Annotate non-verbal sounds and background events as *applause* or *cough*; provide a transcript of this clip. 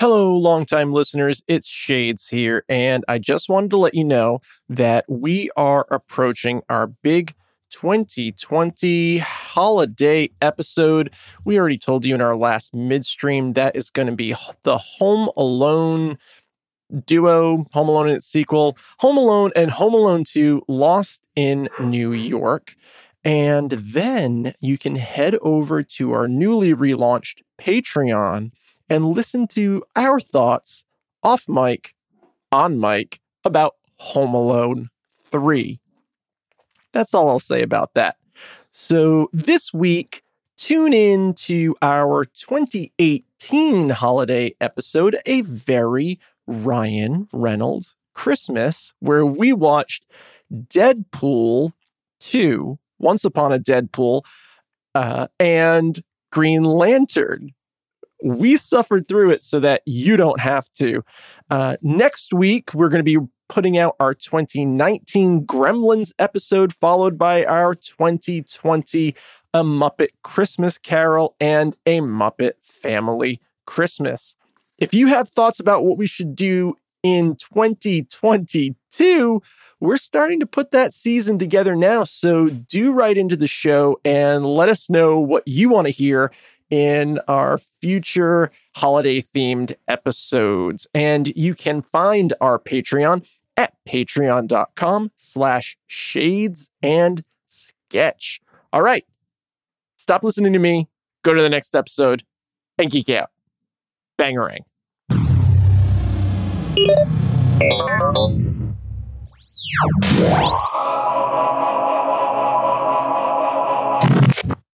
Hello, longtime listeners. It's Shades here, and I just wanted to let you know that we are approaching our big 2020 holiday episode. We already told you in our last midstream that is going to be the Home Alone duo, Home Alone and its sequel, Home Alone and Home Alone 2 Lost in New York. And then you can head over to our newly relaunched Patreon and listen to our thoughts off mic, on mic about Home Alone 3. That's all I'll say about that. So this week, tune in to our 2018 holiday episode, a very Ryan Reynolds Christmas, where we watched Deadpool 2, Once Upon a Deadpool, uh, and Green Lantern. We suffered through it so that you don't have to. Uh, next week, we're going to be putting out our 2019 Gremlins episode, followed by our 2020 A Muppet Christmas Carol and a Muppet Family Christmas. If you have thoughts about what we should do in 2022, we're starting to put that season together now. So do write into the show and let us know what you want to hear in our future holiday themed episodes. And you can find our Patreon at patreon.com slash shades and sketch. All right. Stop listening to me. Go to the next episode and geek out. Bangarang. *laughs*